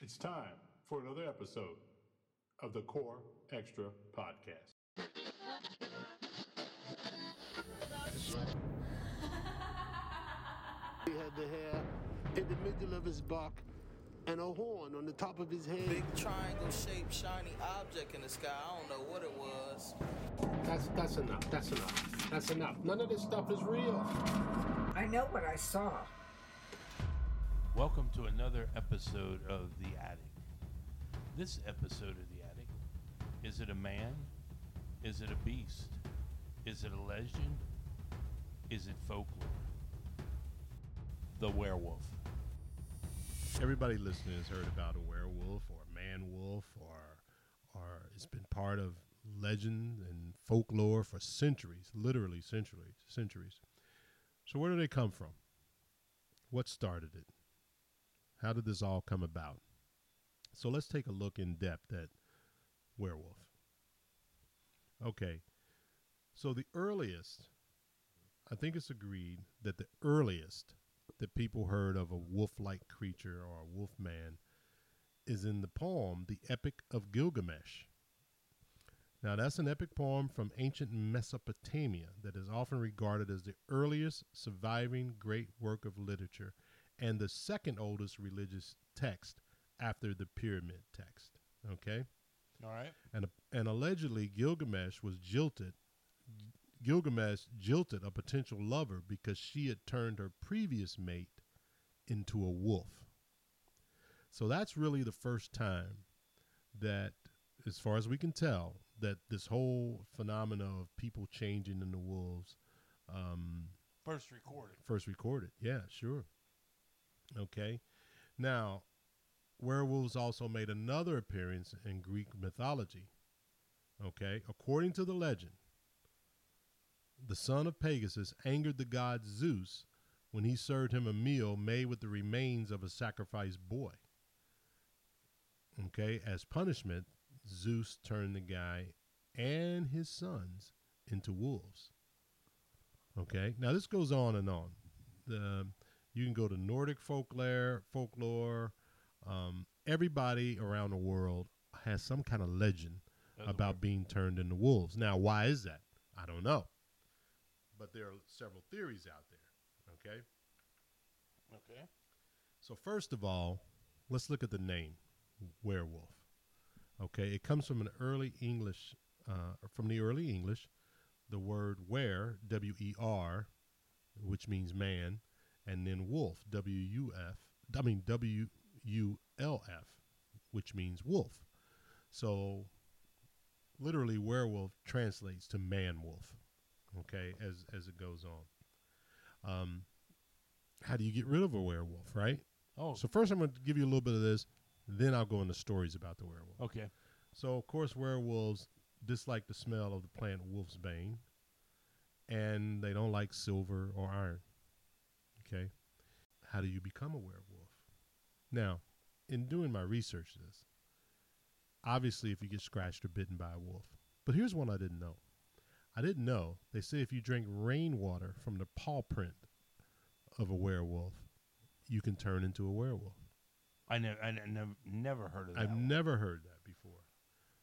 It's time for another episode of the Core Extra Podcast. He had the hair in the middle of his back and a horn on the top of his head. Big triangle shaped shiny object in the sky. I don't know what it was. That's that's enough. That's enough. That's enough. None of this stuff is real. I know what I saw. Welcome to another episode of The Attic. This episode of The Attic is it a man? Is it a beast? Is it a legend? Is it folklore? The werewolf. Everybody listening has heard about a werewolf or a man wolf or or it's been part of legend and folklore for centuries, literally centuries, centuries. So where do they come from? What started it? How did this all come about? So let's take a look in depth at werewolf. Okay. So the earliest I think it's agreed that the earliest that people heard of a wolf-like creature or a wolf man is in the poem The Epic of Gilgamesh. Now, that's an epic poem from ancient Mesopotamia that is often regarded as the earliest surviving great work of literature and the second oldest religious text after the pyramid text. Okay? All right. And, and allegedly, Gilgamesh was jilted. Gilgamesh jilted a potential lover because she had turned her previous mate into a wolf. So that's really the first time that, as far as we can tell, that this whole phenomena of people changing into wolves um, First recorded. first recorded. Yeah, sure. Okay. Now, werewolves also made another appearance in Greek mythology. Okay. According to the legend, the son of Pegasus angered the god Zeus when he served him a meal made with the remains of a sacrificed boy. Okay. As punishment, Zeus turned the guy and his sons into wolves. Okay. Now this goes on and on. The you can go to Nordic folklore, folklore. Um, everybody around the world has some kind of legend That's about weird. being turned into wolves. Now, why is that? I don't know, but there are several theories out there. Okay. Okay. So first of all, let's look at the name werewolf. Okay, it comes from an early English, uh, from the early English, the word were, W E R, which means man, and then wolf, W U F, I mean W U L F, which means wolf. So literally, werewolf translates to man wolf. Okay, as as it goes on. Um, how do you get rid of a werewolf, right? Oh, So first, I'm going to give you a little bit of this, then I'll go into stories about the werewolf. okay. So of course, werewolves dislike the smell of the plant wolf's bane, and they don't like silver or iron. Okay, how do you become a werewolf? Now, in doing my research, this obviously if you get scratched or bitten by a wolf, but here's one I didn't know. I didn't know they say if you drink rainwater from the paw print of a werewolf, you can turn into a werewolf. I never, I never, never heard of that. I've one. never heard that before.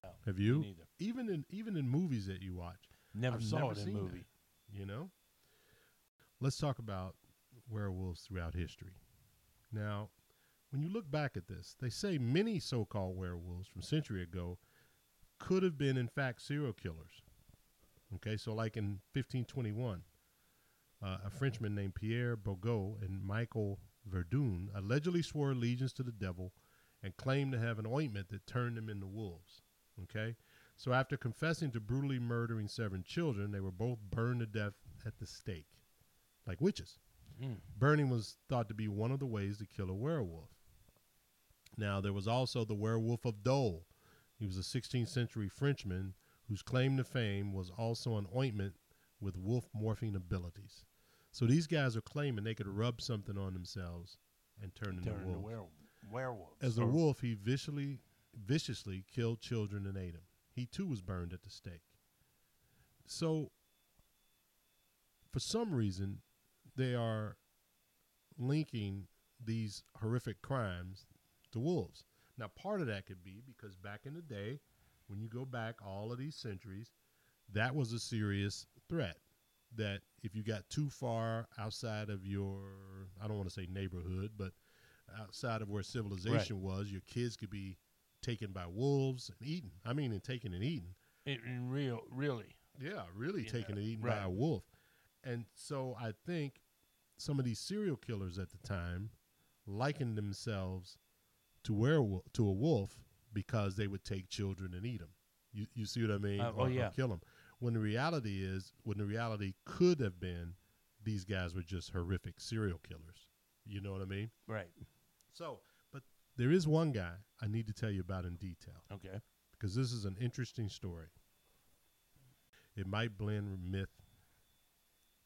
No, Have you? neither. Even in even in movies that you watch, Never I've saw never it in a movie. that, you know. Let's talk about werewolves throughout history. Now, when you look back at this, they say many so-called werewolves from century ago could have been, in fact, serial killers. Okay, so like in 1521, uh, a Frenchman named Pierre Bourgault and Michael Verdun allegedly swore allegiance to the devil and claimed to have an ointment that turned them into wolves. Okay, so after confessing to brutally murdering seven children, they were both burned to death at the stake, like witches. Mm. Burning was thought to be one of the ways to kill a werewolf. Now, there was also the werewolf of Dole. He was a 16th century Frenchman whose claim to fame was also an ointment with wolf morphine abilities. So these guys are claiming they could rub something on themselves and turn into Turn into wolves. were- werewolves. As a wolf, he viciously, viciously killed children and ate them. He too was burned at the stake. So, for some reason, they are linking these horrific crimes to wolves. Now, part of that could be because back in the day, when you go back all of these centuries, that was a serious threat. That if you got too far outside of your, I don't want to say neighborhood, but outside of where civilization was, your kids could be taken by wolves and eaten. I mean, and taken and eaten. In, real, really. Yeah, really You taken know, and eaten by a wolf. And so I think some of these serial killers at the time likened themselves to werewolf to a wolf because they would take children and eat them. You you see what I mean? Uh, oh, Or- or yeah. kill them. When the reality is, when the reality could have been, these guys were just horrific serial killers. You know what I mean? Right. So, but there is one guy I need to tell you about in detail Okay. because this is an interesting story. It might blend myth,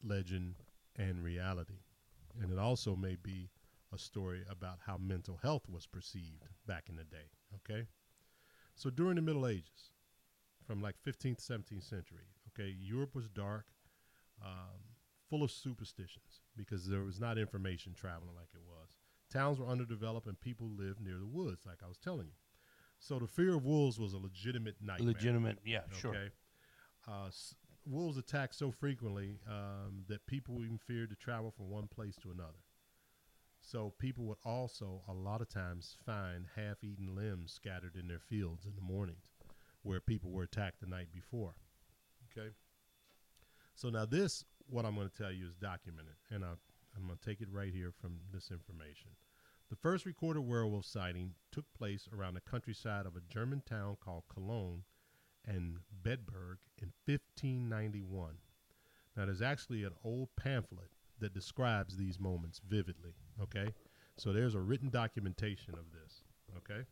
legend, and reality. And it also may be a story about how mental health was perceived back in the day. Okay? So during the Middle Ages, from like 15th, 17th century, okay, Europe was dark, um, full of superstitions because there was not information traveling like it was. Towns were underdeveloped and people lived near the woods, like I was telling you. So the fear of wolves was a legitimate nightmare. Legitimate. Yeah. Sure. Okay. Uh, s- wolves attack so frequently um, that people even feared to travel from one place to another. So people would also a lot of times find half-eaten limbs scattered in their fields in the mornings, where people were attacked the night before. Okay. So now this, what I'm going to tell you, is documented, and I, I'm going to take it right here from this information. The first recorded werewolf sighting took place around the countryside of a German town called Cologne and Bedburg in 1591. Now, there's actually an old pamphlet that describes these moments vividly. Okay, so there's a written documentation of this. Okay,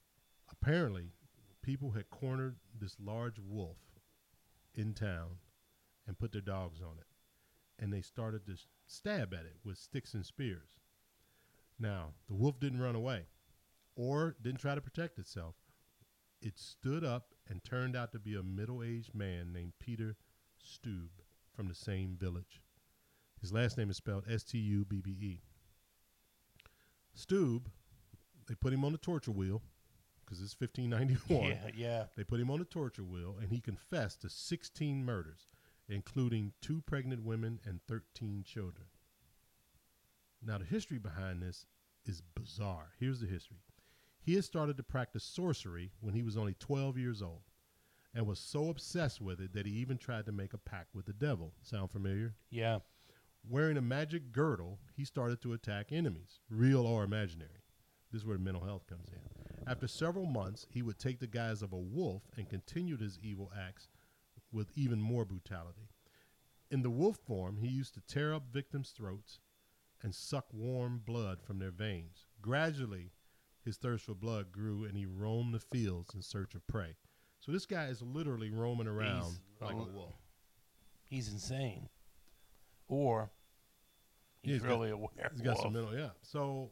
apparently, people had cornered this large wolf in town and put their dogs on it, and they started to stab at it with sticks and spears. Now, the wolf didn't run away or didn't try to protect itself. It stood up and turned out to be a middle aged man named Peter Stubbe from the same village. His last name is spelled S T U B B E. Stubbe, they put him on the torture wheel because it's 1591. Yeah. Yeah. They put him on the torture wheel, and he confessed to 16 murders, including two pregnant women and 13 children. Now, the history behind this is bizarre. Here's the history. He had started to practice sorcery when he was only 12 years old and was so obsessed with it that he even tried to make a pact with the devil. Sound familiar? Yeah. Wearing a magic girdle, he started to attack enemies, real or imaginary. This is where mental health comes in. After several months, he would take the guise of a wolf and continued his evil acts with even more brutality. In the wolf form, he used to tear up victims' throats and suck warm blood from their veins. Gradually, his thirst for blood grew and he roamed the fields in search of prey. So this guy is literally roaming around He's like a wolf. He's insane. Or he's he's got- really aware. He's got some mental, yeah. So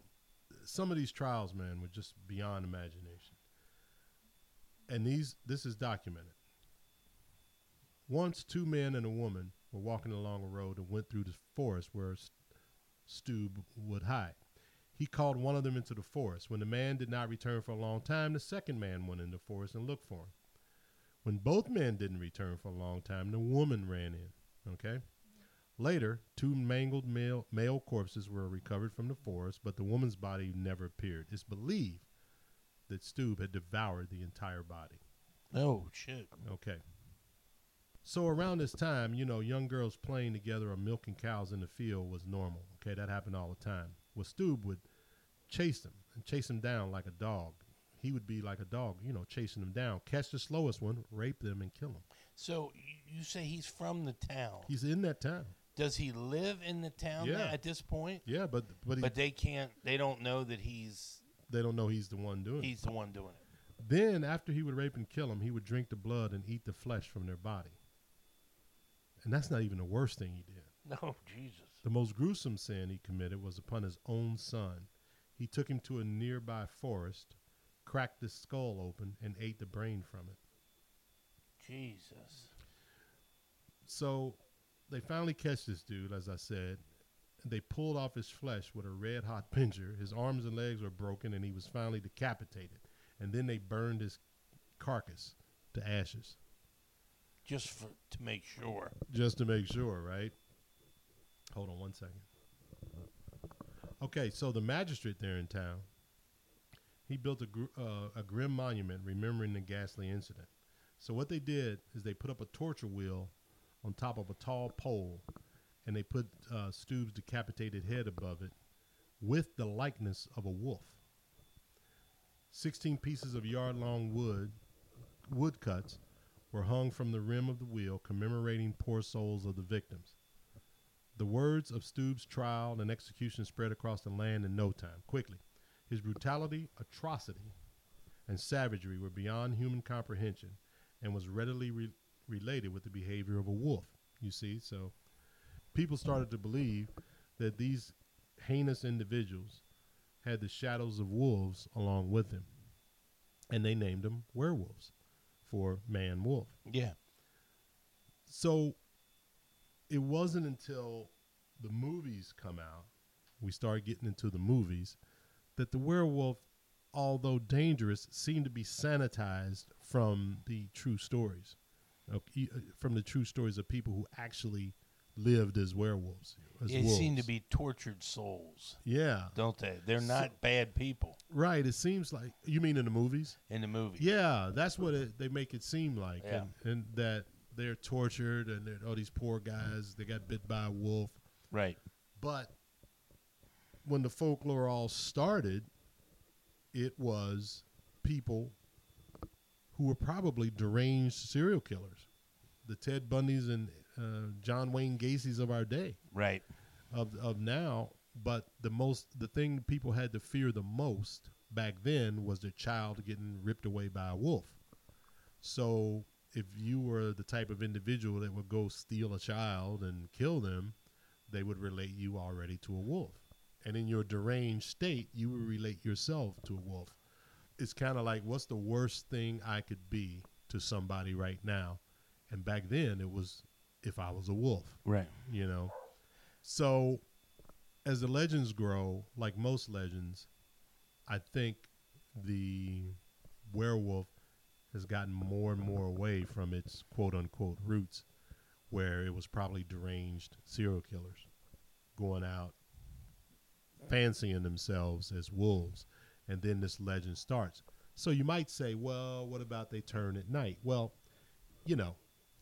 some of these trials, man, were just beyond imagination. And these, this is documented. Once, two men and a woman were walking along a road and went through the forest where S- Stubbe would hide. He called one of them into the forest. When the man did not return for a long time, the second man went in the forest and looked for him. When both men didn't return for a long time, the woman ran in. Okay? Later, two mangled male, male corpses were recovered from the forest, but the woman's body never appeared. It's believed that Stubbe had devoured the entire body. Oh shit. Okay. So around this time, you know, young girls playing together or milking cows in the field was normal. Okay, that happened all the time. Well, Stubbe would chase them and chase them down like a dog. He would be like a dog, you know, chasing them down, catch the slowest one, rape them, and kill them. So you say he's from the town? He's in that town. Does he live in the town Yeah. at this point? Yeah, but but, he, But they can't. They don't know that he's they don't know he's the one doing it. he's the one doing it. Then, after he would rape and kill them, he would drink the blood and eat the flesh from their body. And that's not even the worst thing he did. No, Jesus. The most gruesome sin he committed was upon his own son. He took him to a nearby forest, cracked his skull open, and ate the brain from it. Jesus. So they finally catch this dude, as I said. They pulled off his flesh with a red hot pincher. His arms and legs were broken, and he was finally decapitated. and then they burned his carcass to ashes Just for, to make sure. just to make sure, right? Hold on one second. Okay, so the magistrate there in town, he built a, gr- uh, a grim monument remembering the ghastly incident. So what they did is they put up a torture wheel on top of a tall pole, and they put uh, Stubbs' decapitated head above it, with the likeness of a wolf. Sixteen pieces of yard-long wood, woodcuts, were hung from the rim of the wheel, commemorating poor souls of the victims. The words of Stubbs' trial and execution spread across the land in no time, quickly. His brutality, atrocity, and savagery were beyond human comprehension and was readily re- related with the behavior of a wolf. You see, so people started to believe that these heinous individuals had the shadows of wolves along with them, and they named them werewolves for man wolf. Yeah. So it wasn't until the movies come out, we start getting into the movies, that the werewolf, although dangerous, seemed to be sanitized from the true stories, okay, uh, from the true stories of people who actually lived as werewolves. As They seem to be tortured souls, Yeah, don't they? They're not bad people right. It seems like you mean in the movies. in the movie. Yeah, that's what it, they make it seem like, Yeah. and, and that they're tortured and they're, all these poor guys they got bit by a wolf. Right. But when the folklore all started, it was people who were probably deranged serial killers, the Ted Bundys and uh, John Wayne Gacy's of our day, Right. of of now. But the most, the thing people had to fear the most back then was their child getting ripped away by a wolf. So if you were the type of individual that would go steal a child and kill them, they would relate you already to a wolf. And in your deranged state, you would relate yourself to a wolf. It's kind of like, what's the worst thing I could be to somebody right now? And back then, it was if I was a wolf Right. you know. So as the legends grow, like most legends, I think the werewolf has gotten more and more away from its quote unquote roots, where it was probably deranged serial killers going out fancying themselves as wolves, and then this legend starts. So you might say, well, what about they turn at night? Well, you know,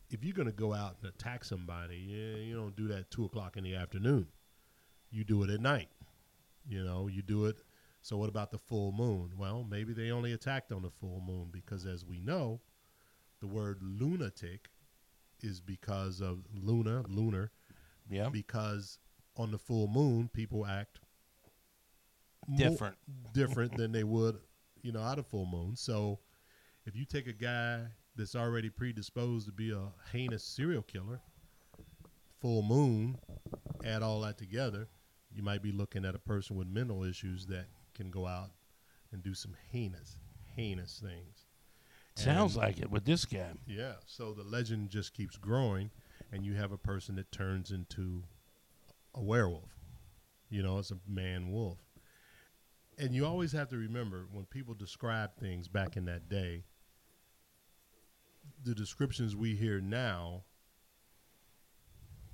if you're going to go out and attack somebody, yeah, you don't do that at two o'clock in the afternoon. You do it at night. You know, you do it. So what about the full moon? Well, maybe they only attacked on the full moon because, as we know, the word lunatic is because of luna, lunar, Yeah. because on the full moon people act Different. different than they would, you know, out of full moon. So if you take a guy that's already predisposed to be a heinous serial killer, full moon, add all that together, you might be looking at a person with mental issues that can go out and do some heinous, heinous things. Sounds And- like it with this guy. Yeah. So the legend just keeps growing, and you have a person that turns into a werewolf. You know, it's a man wolf. And you always have to remember when people describe things back in that day, the descriptions we hear now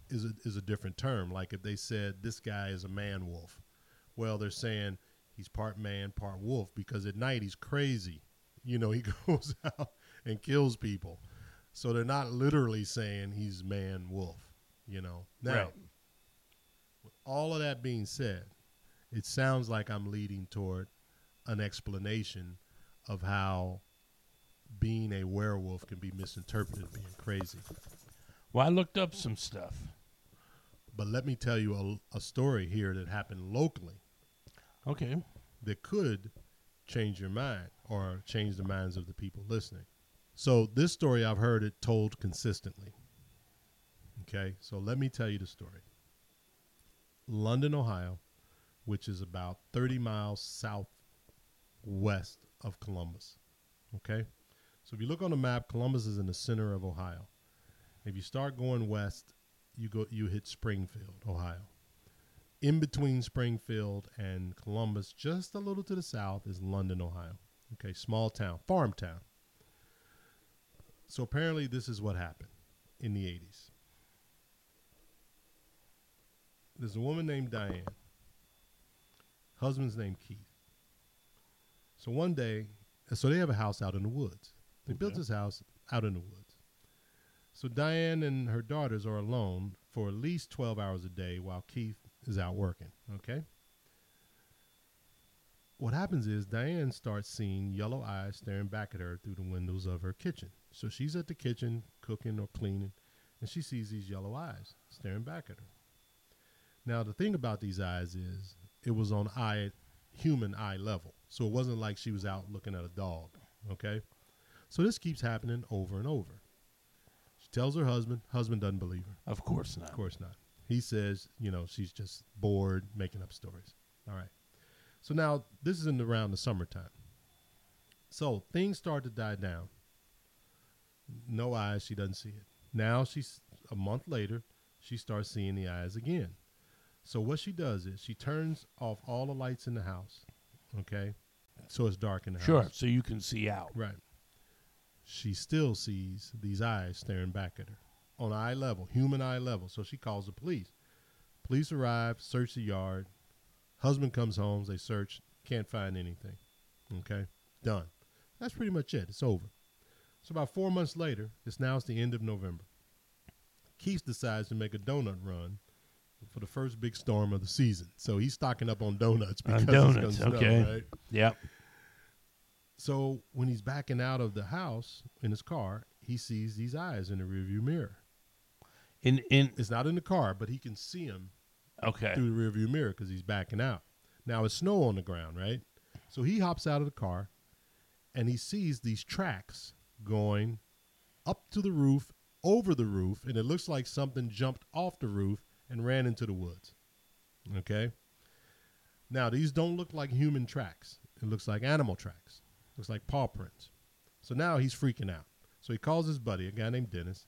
is a, is a different term. Like if they said this guy is a man wolf, well, they're saying he's part man, part wolf because at night he's crazy. You know, he goes out and kills people. So they're not literally saying he's man wolf, you know. Now, Right. with all of that being said, it sounds like I'm leading toward an explanation of how being a werewolf can be misinterpreted as being crazy. Well, I looked up some stuff. But let me tell you a, a story here that happened locally Okay. That could change your mind or change the minds of the people listening. So this story I've heard it told consistently. Okay, so let me tell you the story. London, Ohio, which is about 30 miles southwest of Columbus. Okay, so if you look on the map, Columbus is in the center of Ohio. If you start going west, you go you hit Springfield, Ohio. In between Springfield and Columbus, just a little to the south, is London, Ohio. Okay, small town, farm town. So apparently, this is what happened in the 80s. There's a woman named Diane. Husband's named Keith. So one day, so they have a house out in the woods. They built this house out in the woods. So Diane and her daughters are alone for at least 12 hours a day while Keith is out working. Okay. What happens is Diane starts seeing yellow eyes staring back at her through the windows of her kitchen. So she's at the kitchen cooking or cleaning, and she sees these yellow eyes staring back at her. Now, the thing about these eyes is it was on eye, human eye level. So it wasn't like she was out looking at a dog. Okay. So this keeps happening over and over. She tells her husband, husband doesn't believe her. Of course not. Of course not. He says, you know, she's just bored making up stories. All right. So now this is in the, around the summertime. So things start to die down. No eyes, she doesn't see it. Now she's a month later, she starts seeing the eyes again. So what she does is she turns off all the lights in the house. Okay? So it's dark in the Sure. house. So you can see out. Right. She still sees these eyes staring back at her on eye level, human eye level. So she calls the police. Police arrive, search the yard. Husband comes home, they search, can't find anything. Okay? Done. That's pretty much it. It's over. So about four months later, it's now it's the end of November. Keith decides to make a donut run for the first big storm of the season. So he's stocking up on donuts On because donuts, it's gonna snow, okay. right? Yep. So when he's backing out of the house in his car, he sees these eyes in the rearview mirror. In in It's not in the car, but he can see them okay. through the rearview mirror because he's backing out. Now it's snow on the ground, right? So he hops out of the car, and he sees these tracks going up to the roof, over the roof, and it looks like something jumped off the roof and ran into the woods. Okay. Now these don't look like human tracks. It looks like animal tracks. Looks like paw prints. So now he's freaking out. So he calls his buddy, a guy named Dennis,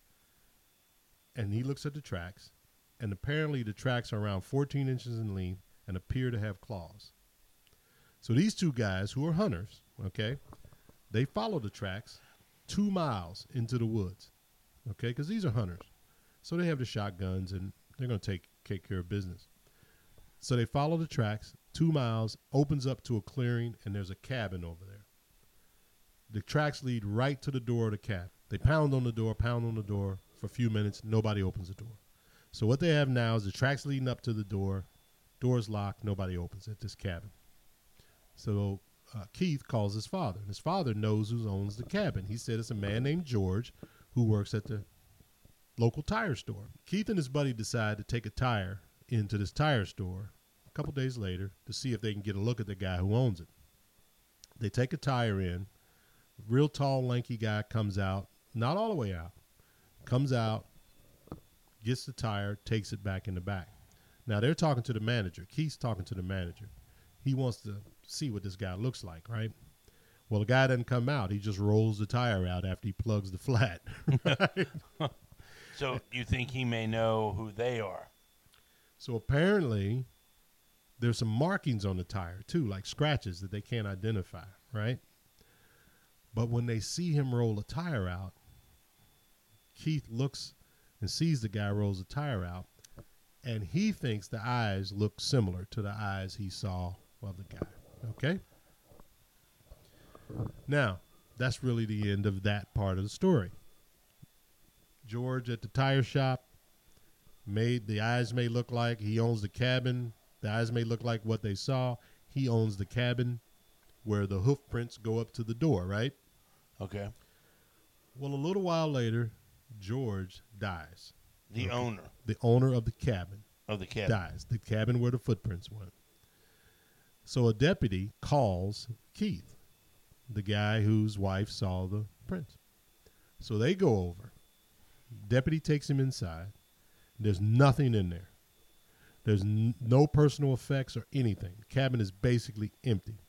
and he looks at the tracks, and apparently the tracks are around 14 inches in length and appear to have claws. So these two guys, who are hunters, okay, they follow the tracks two miles into the woods, okay, because these are hunters. So they have the shotguns and they're going to take take care of business. So they follow the tracks two miles, opens up to a clearing, and there's a cabin over there. The tracks lead right to the door of the cabin. They pound on the door, pound on the door for a few minutes. Nobody opens the door. So what they have now is the tracks leading up to the door. Door's locked. Nobody opens at this cabin. So uh, Keith calls his father, and his father knows who owns the cabin. He said it's a man named George who works at the local tire store. Keith and his buddy decide to take a tire into this tire store a couple days later to see if they can get a look at the guy who owns it. They take a tire in. Real tall, lanky guy comes out, not all the way out, comes out, gets the tire, takes it back in the back. Now they're talking to the manager. Keith's talking to the manager. He wants to see what this guy looks like, right? Well, the guy doesn't come out. He just rolls the tire out after he plugs the flat. So you think he may know who they are? So apparently, there's some markings on the tire too, like scratches that they can't identify, right? But when they see him roll a tire out, Keith looks and sees the guy rolls the tire out, and he thinks the eyes look similar to the eyes he saw of the guy. Okay? Now, that's really the end of that part of the story. George at the tire shop made the eyes may look like he owns the cabin. The eyes may look like what they saw. He owns the cabin where the hoof prints go up to the door, right? Okay. Well, a little while later, George dies. The owner The owner of the cabin of the cabin. dies. The cabin where the footprints went. So a deputy calls Keith, the guy whose wife saw the prints. So they go over. Deputy takes him inside. There's nothing in there. There's n- no personal effects or anything. The cabin is basically empty.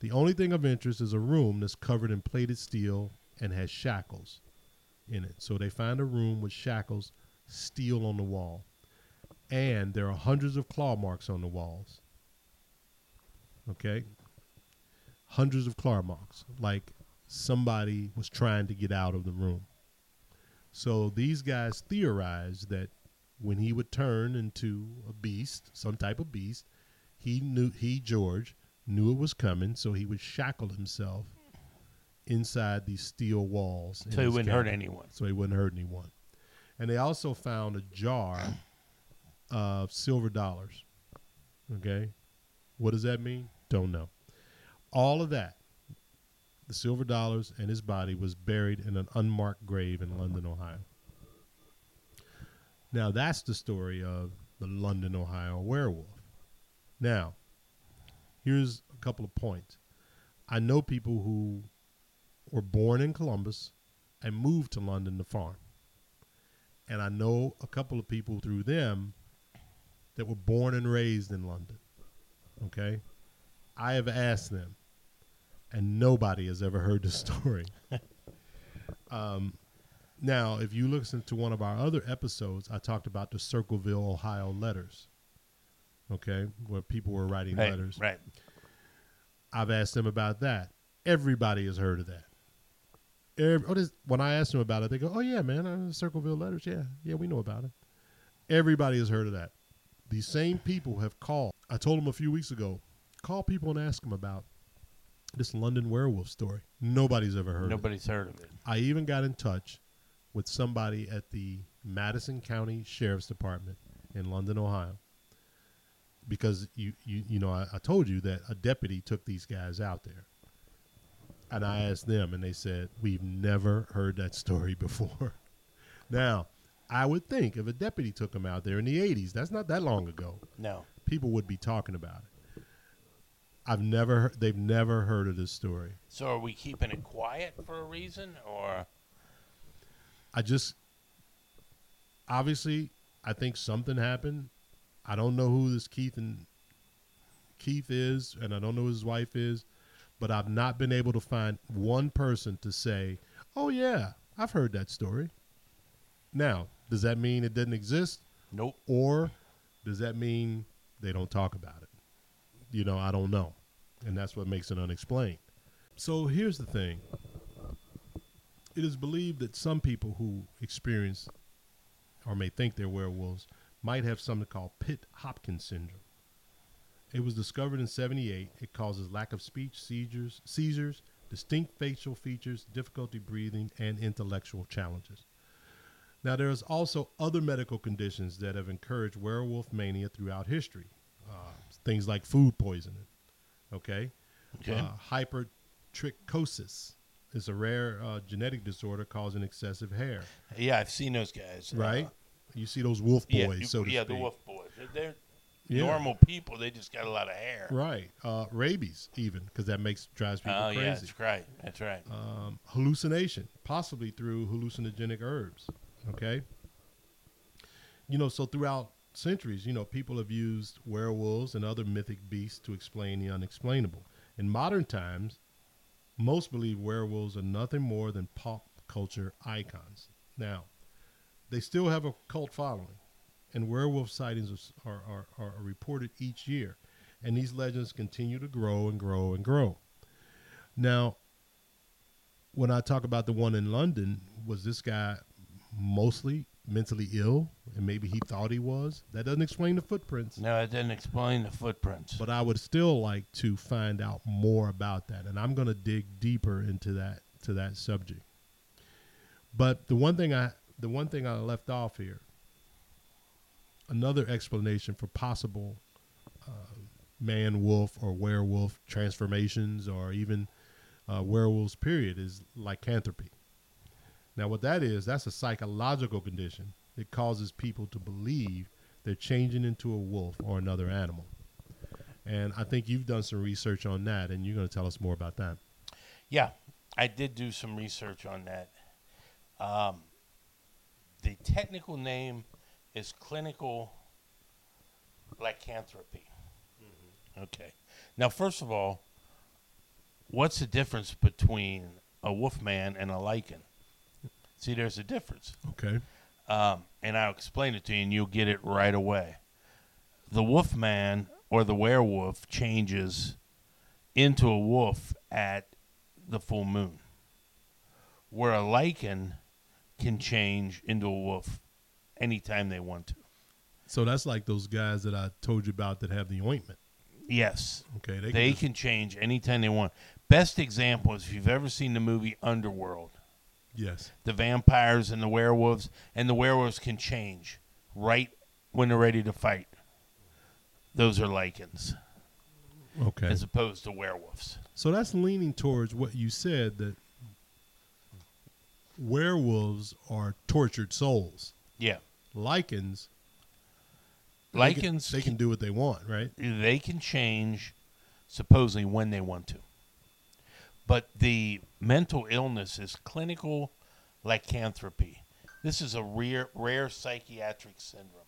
The only thing of interest is a room that's covered in plated steel and has shackles in it. So they find a room with shackles, steel on the wall, and there are hundreds of claw marks on the walls. Okay? hundreds of claw marks, like somebody was trying to get out of the room. So these guys theorized that when he would turn into a beast, some type of beast, he knew he George knew it was coming, so he would shackle himself inside these steel walls. So he wouldn't hurt anyone. So he wouldn't hurt anyone. And they also found a jar of silver dollars. Okay, what does that mean? Don't know. All of that, the silver dollars and his body was buried in an unmarked grave in London, Ohio. Now that's the story of the London, Ohio werewolf. Now, here's a couple of points. I know people who were born in Columbus and moved to London to farm. And I know a couple of people through them that were born and raised in London. Okay? I have asked them, and nobody has ever heard the story. um, now, if you listen to one of our other episodes, I talked about the Circleville, Ohio letters. Okay, where people were writing Right, letters. right. I've asked them about that. Everybody has heard of that. Every, oh, this, when I asked them about it, they go, "Oh yeah, man, uh, Circleville letters. Yeah, yeah, we know about it." Everybody has heard of that. These same people have called. I told them a few weeks ago, call people and ask them about this London werewolf story. Nobody's ever heard of it. Nobody's heard of it. I even got in touch with somebody at the Madison County Sheriff's Department in London, Ohio, because you you you know I, I told you that a deputy took these guys out there, and I asked them, and they said we've never heard that story before. now, I would think if a deputy took him out there in the '80s, that's not that long ago, No. people would be talking about it. I've never heard, they've never heard of this story. So are we keeping it quiet for a reason, or I just obviously I think something happened. I don't know who this Keith and Keith is, and I don't know who his wife is, but I've not been able to find one person to say, "Oh yeah, I've heard that story." Now, does that mean it didn't exist, nope? or does that mean they don't talk about it? You know, I don't know, and that's what makes it unexplained. So here's the thing. It is believed that some people who experience or may think they're werewolves might have something called Pitt Hopkins syndrome. It was discovered in 78. It causes lack of speech, seizures, seizures, distinct facial features, difficulty breathing, and intellectual challenges. Now, there's also other medical conditions that have encouraged werewolf mania throughout history. Uh, things like food poisoning, okay? Okay. Uh, hypertrichosis is a rare uh, genetic disorder causing excessive hair, yeah, I've seen those guys. uh, right? you see those wolf boys, yeah, you- so to yeah, speak. the wolf boys. They're Yeah. normal people. They just got a lot of hair. Right. Uh, rabies, even, because that makes drives people Oh crazy. yeah, that's right. That's right. um, hallucination, possibly through hallucinogenic herbs. Okay. You know, so throughout centuries, you know, people have used werewolves and other mythic beasts to explain the unexplainable. In modern times, most believe werewolves are nothing more than pop culture icons. Now, they still have a cult following, and werewolf sightings are, are, are, are reported each year, and these legends continue to grow and grow and grow. Now, when I talk about the one in London, was this guy mostly mentally ill and maybe he thought he was? That doesn't explain the footprints. no, it didn't explain the footprints. But I would still like to find out more about that and I'm going to dig deeper into that to that subject. But the one thing I the one thing I left off here another explanation for possible uh, man wolf or werewolf transformations or even uh, werewolves period is lycanthropy. Now what that is that's a psychological condition. That causes people to believe they're changing into a wolf or another animal. And i think you've done some research on that and you're going to tell us more about that. Yeah, I did do some research on that. Um, the technical name is clinical lycanthropy. Okay. Now, first of all, what's the difference between a wolfman and a lycan? See, there's a difference. okay Um, and I'll explain it to you, and you'll get it right away. The wolfman or the werewolf changes into a wolf at the full moon. Where a lycan can change into a wolf anytime they want to. So that's like those guys that I told you about that have the ointment. Yes. Okay, they, They can. can change anytime they want. Best example is if you've ever seen the movie Underworld, yes. the vampires and the werewolves, and the werewolves can change right when they're ready to fight. Those are lycans Okay. as opposed to werewolves. So that's leaning towards what you said that werewolves are tortured souls. Yeah. Lycans, they can- Lycans, they can do what they want, right? they can change supposedly when they want to. But the mental illness is clinical lycanthropy. This is a rare, rare psychiatric syndrome.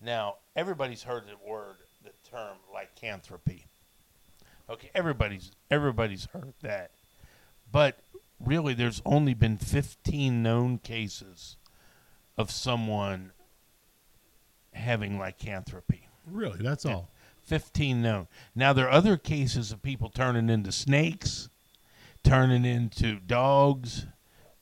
Now, everybody's heard the word, the term lycanthropy. Okay, everybody's everybody's heard that. But really there's only been 15 known cases of someone having lycanthropy. Really, that's all. 15 known. Now, there are other cases of people turning into snakes, turning into dogs,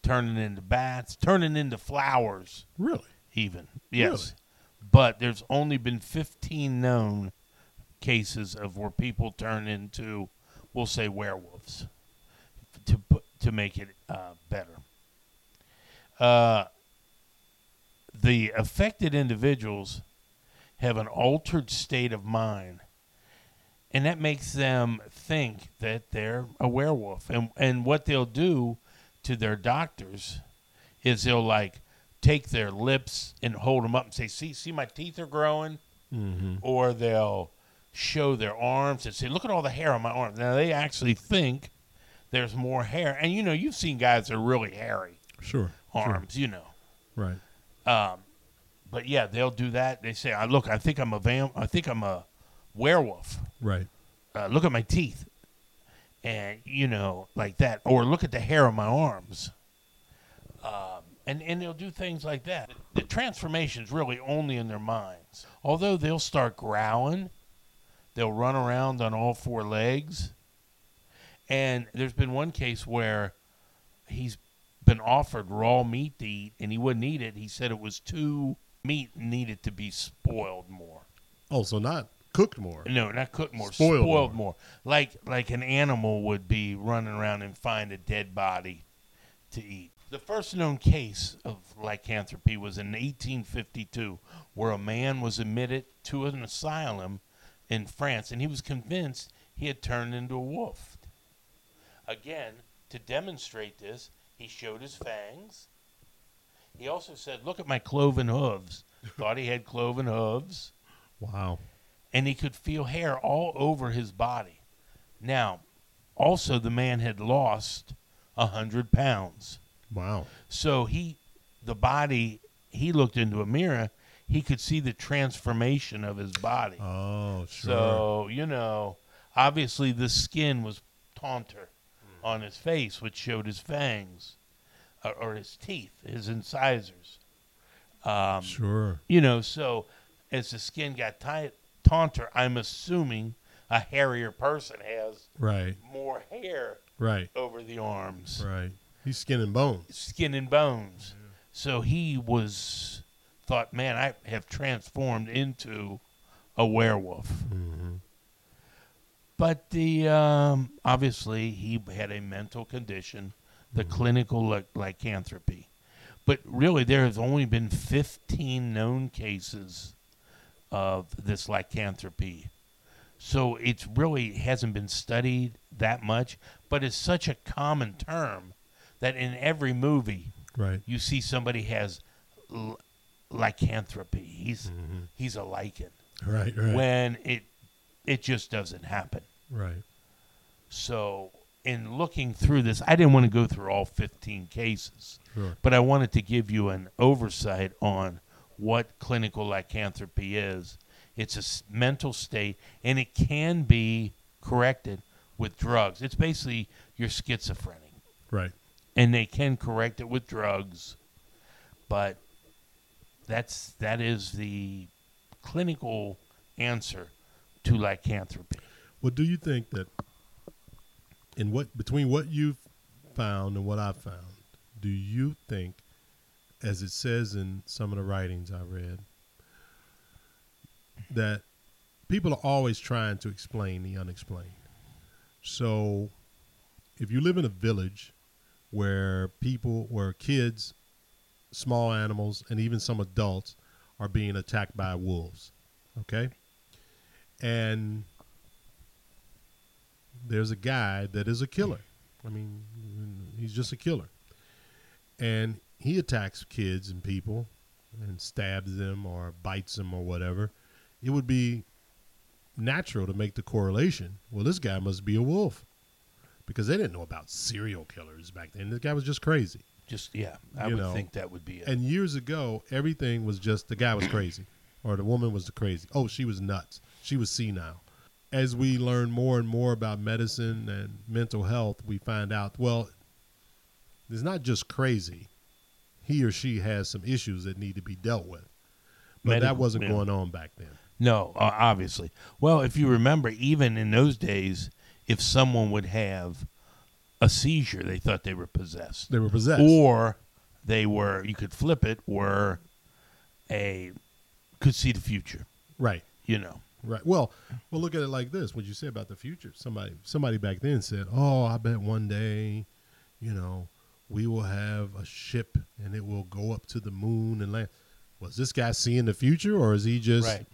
turning into bats, turning into flowers, Really? even. Yes. Really? But there's only been 15 known cases of where people turn into, we'll say, werewolves to, put, to make it uh, better. Uh, the affected individuals have an altered state of mind and that makes them think that they're a werewolf and and what they'll do to their doctors is they'll like take their lips and hold them up and say see see my teeth are growing Mm-hmm. or they'll show their arms and say look at all the hair on my arm now they actually think there's more hair and you know you've seen guys that are really hairy Sure. sure. arms you know Right. Um, but yeah, they'll do that. They say, "I look, I think I'm a vam, I think I'm a werewolf. Right. Uh, look at my teeth, and you know, like that, or look at the hair on my arms." Um, and and they'll do things like that. The transformation's really only in their minds. Although they'll start growling, they'll run around on all four legs, and there's been one case where he's been offered raw meat to eat and he wouldn't eat it. He said it was too meat needed to be spoiled more. Oh, so not cooked more. No, not cooked more, Spoiled spoiled, more. more. Like like an animal would be running around and find a dead body to eat. The first known case of lycanthropy was in 1852, where a man was admitted to an asylum in France, and he was convinced he had turned into a wolf. Again, to demonstrate this, he showed his fangs. He also said, "Look at my cloven hooves." Thought he had cloven hooves Wow. and he could feel hair all over his body. Now, also the man had lost a hundred pounds, Wow. so he, the body, he looked into a mirror, he could see the transformation of his body. Oh, sure. So you know, obviously the skin was taunter on his face, which showed his fangs, or, or his teeth, his incisors. Um, sure. you know, so as the skin got tight, taunter, I'm assuming a hairier person has Right. more hair Right. over the arms, Right. He's skin and bones. skin and bones. So he was thought, man, I have transformed into a werewolf. Mm-hmm. But the um, obviously he had a mental condition, the clinical ly- lycanthropy. But really, there has only been 15 known cases of this lycanthropy. So it's really hasn't been studied that much, but it's such a common term that in every movie Right. you see somebody has l- lycanthropy. He's Mhm. he's a lycan Right. Right. when it it just doesn't happen. Right. So in looking through this, I didn't want to go through all 15 cases, Sure. but I wanted to give you an oversight on what clinical lycanthropy is. It's a s- mental state, and it can be corrected with drugs. It's basically you're schizophrenic, Right. and they can correct it with drugs, but that's that is the clinical answer to lycanthropy. Well, do you think that in what between what you've found and what I've found, do you think, as it says in some of the writings I read, that people are always trying to explain the unexplained? So, if you live in a village where people, where kids, small animals, and even some adults are being attacked by wolves, okay, and there's a guy that is a killer. I mean, he's just a killer. And he attacks kids and people and stabs them or bites them or whatever. It would be natural to make the correlation. Well, this guy must be a wolf because they didn't know about serial killers back then. This guy was just crazy. Just yeah, I You would know, think that would be it. And years ago, everything was just the guy was crazy or the woman was crazy. Oh, she was nuts. She was senile. As we learn more and more about medicine and mental health, we find out, well, it's not just crazy. He or she has some issues that need to be dealt with. But that wasn't yeah. going on back then. No, uh, obviously. Well, if you remember, even in those days, if someone would have a seizure, they thought they were possessed, They were possessed. or they were. You could flip it, were a could see the future. right. You know, Right. Well, well, look at it like this: what you say about the future. Somebody, somebody back then said, "Oh, I bet one day, you know, we will have a ship and it will go up to the moon and land." Was this guy seeing the future, or is he just right,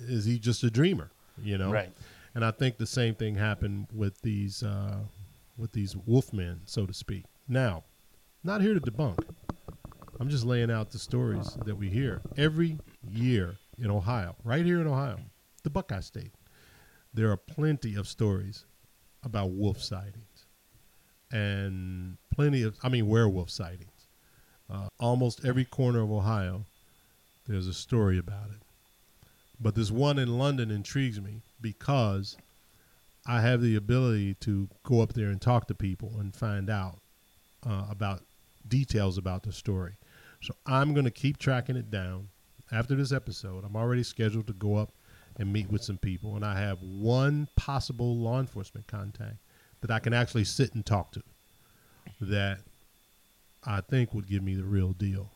is he just a dreamer? You know. right. And I think the same thing happened with these uh, with these wolfmen, so to speak. Now, not here to debunk. I'm just laying out the stories that we hear every year in Ohio, right here in Ohio, the Buckeye State. There are plenty of stories about wolf sightings, and plenty of, I mean, werewolf sightings. Uh, almost every corner of Ohio, there's a story about it. But this one in London intrigues me because I have the ability to go up there and talk to people and find out uh, about details about the story. So I'm going to keep tracking it down. After this episode, I'm already scheduled to go up and meet with some people, and I have one possible law enforcement contact that I can actually sit and talk to that I think would give me the real deal.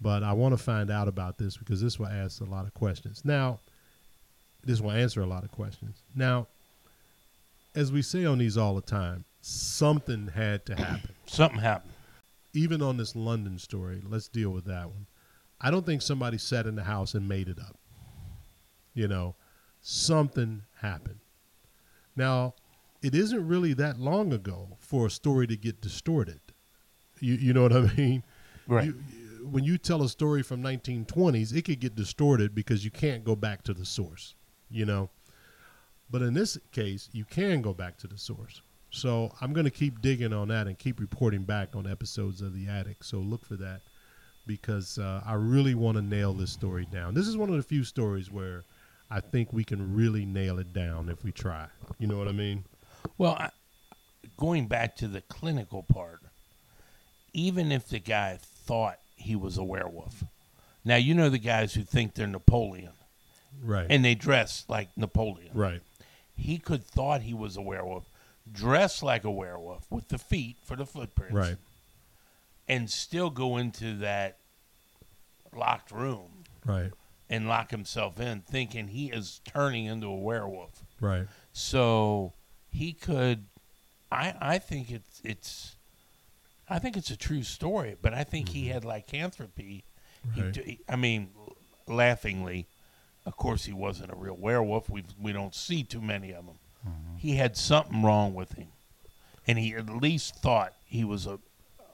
But I want to find out about this because this will ask a lot of questions. Now, this will answer a lot of questions. Now, as we say on these all the time, something had to happen. Something happened. Even on this London story, let's deal with that one. I don't think somebody sat in the house and made it up. You know, something happened. Now, it isn't really that long ago for a story to get distorted. You you know what I mean? Right. You, when you tell a story from 1920s, it could get distorted because you can't go back to the source, you know. But in this case, you can go back to the source. So I'm going to keep digging on that and keep reporting back on episodes of The Attic. So look for that because uh, I really want to nail this story down. This is one of the few stories where I think we can really nail it down if we try. You know what I mean? Well, I, going back to the clinical part, even if the guy thought he was a werewolf, now you know the guys who think they're Napoleon Right. and they dress like Napoleon. right. He could thought he was a werewolf, dress like a werewolf with the feet for the footprints, Right. and still go into that locked room Right. And lock himself in, thinking he is turning into a werewolf. Right. So he could. I I think it's it's. I think it's a true story, but I think he mm-hmm. had lycanthropy. He Right. d- I mean, laughingly, of course, he wasn't a real werewolf. We we don't see too many of them. Mm-hmm. He had something wrong with him, and he at least thought he was a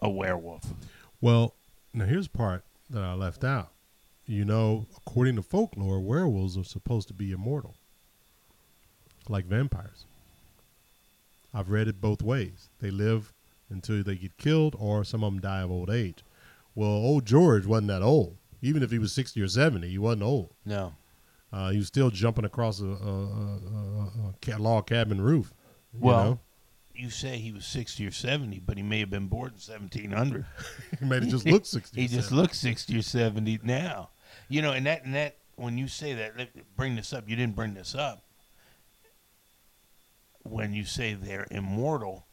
a werewolf. Well, now here's part that I left out. You know, according to folklore, werewolves are supposed to be immortal, like vampires. I've read it both ways. They live until they get killed, or some of them die of old age. Well, old George wasn't that old. Even if he was 60 or 70, he wasn't old. No, Uh, he was still jumping across a, a, a, a, log cabin roof. You Well, know? you say he was sixty or seventy, but he may have been born in seventeen hundred. he may have just looked 60. He or just looks sixty or seventy now. You know, and that and that when you say that, let- bring this up. You didn't bring this up. When you say they're immortal,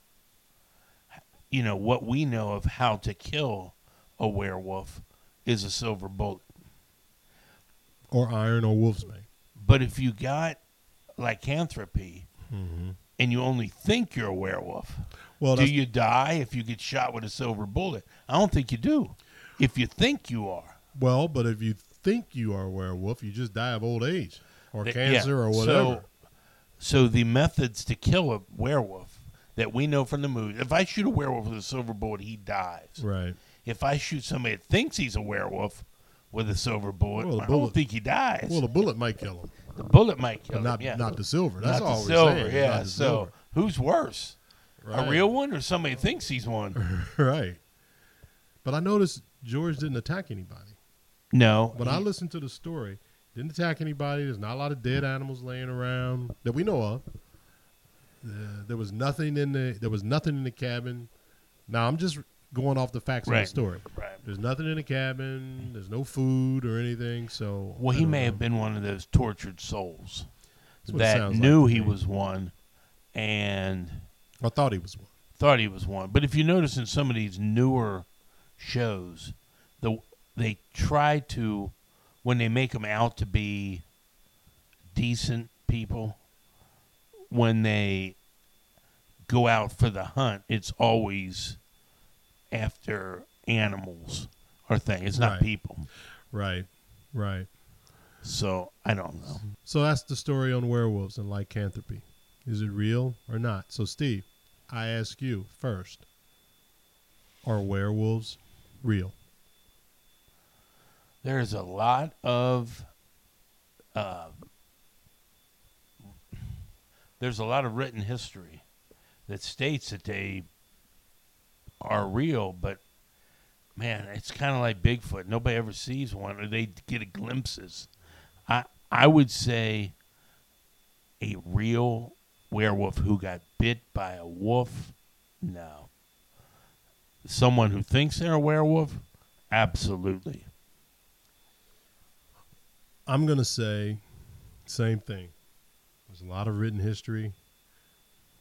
you know, what we know of how to kill a werewolf is a silver bullet. Or iron or wolf's bane. But if you got lycanthropy mm-hmm. and you only think you're a werewolf, Well, do you die if you get shot with a silver bullet? I don't think you do. If you think you are. well, but if you think you are a werewolf, you just die of old age or Th- cancer yeah. or whatever. So, so the methods to kill a werewolf that we know from the movie, if I shoot a werewolf with a silver bullet, he dies. right. If I shoot somebody that thinks he's a werewolf with a silver bullet, Well, the I bullet- don't think he dies. Well, the bullet might kill him, the bullet might kill not him. Yeah. not the silver. That's Not all the we're silver. saying. Yeah. The So silver. who's worse, Right. a real one or somebody thinks he's one? right. But I noticed George didn't attack anybody. No. When I listened to the story, didn't attack anybody. There's not a lot of dead animals laying around that we know of. Uh, there was nothing in the there was nothing in the cabin. Now I'm just going off the facts of the story. Right. There's nothing in the cabin. There's no food or anything. So Well, he may know. have been one of those tortured souls That's what it that sounds like knew he was one and I thought he was one. thought he was one. But if you notice in some of these newer shows, the they try to when they make them out to be decent people, when they go out for the hunt, it's always after animals or thing. It's not Right. people. Right. Right. So I don't know. So that's the story on werewolves and lycanthropy. Is it real or not? So Steve, I ask you first. Are werewolves real? There's a lot of uh, there's a lot of written history that states that they are real, but man, it's kind of like Bigfoot. Nobody ever sees one, or they get glimpses. I I would say a real werewolf who got bit by a wolf, no. Someone who thinks they're a werewolf, absolutely. I'm going to say same thing. There's a lot of written history,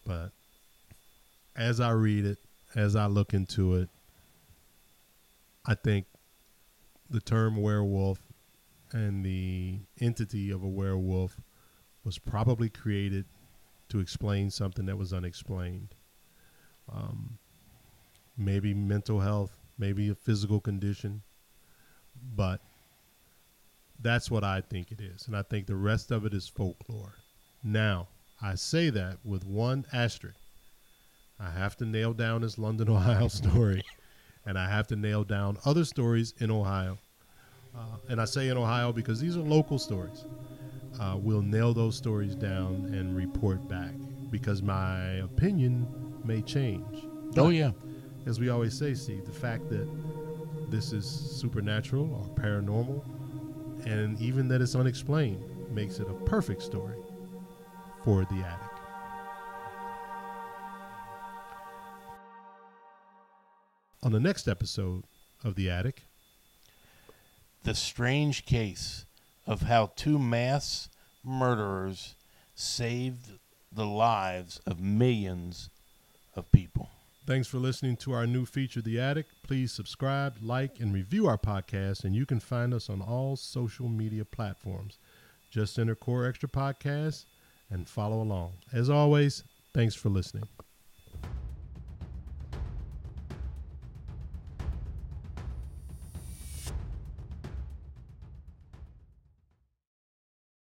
but as I read it, as I look into it, I think the term werewolf and the entity of a werewolf was probably created to explain something that was unexplained. Um, maybe mental health, maybe a physical condition, but that's what I think it is. And I think the rest of it is folklore. Now, I say that with one asterisk. I have to nail down this London, Ohio story, and I have to nail down other stories in Ohio. Uh, and I say in Ohio because these are local stories. Uh, we'll nail those stories down and report back because my opinion may change. Oh yeah. as we always say, Steve, the fact that this is supernatural or paranormal, and even that it's unexplained, makes it a perfect story for the attic. On the next episode of The Attic, the strange case of how two mass murderers saved the lives of millions of people. Thanks for listening to our new feature, The Attic. Please subscribe, like, and review our podcast, and you can find us on all social media platforms. Just enter Core Extra Podcast and follow along. As always, thanks for listening.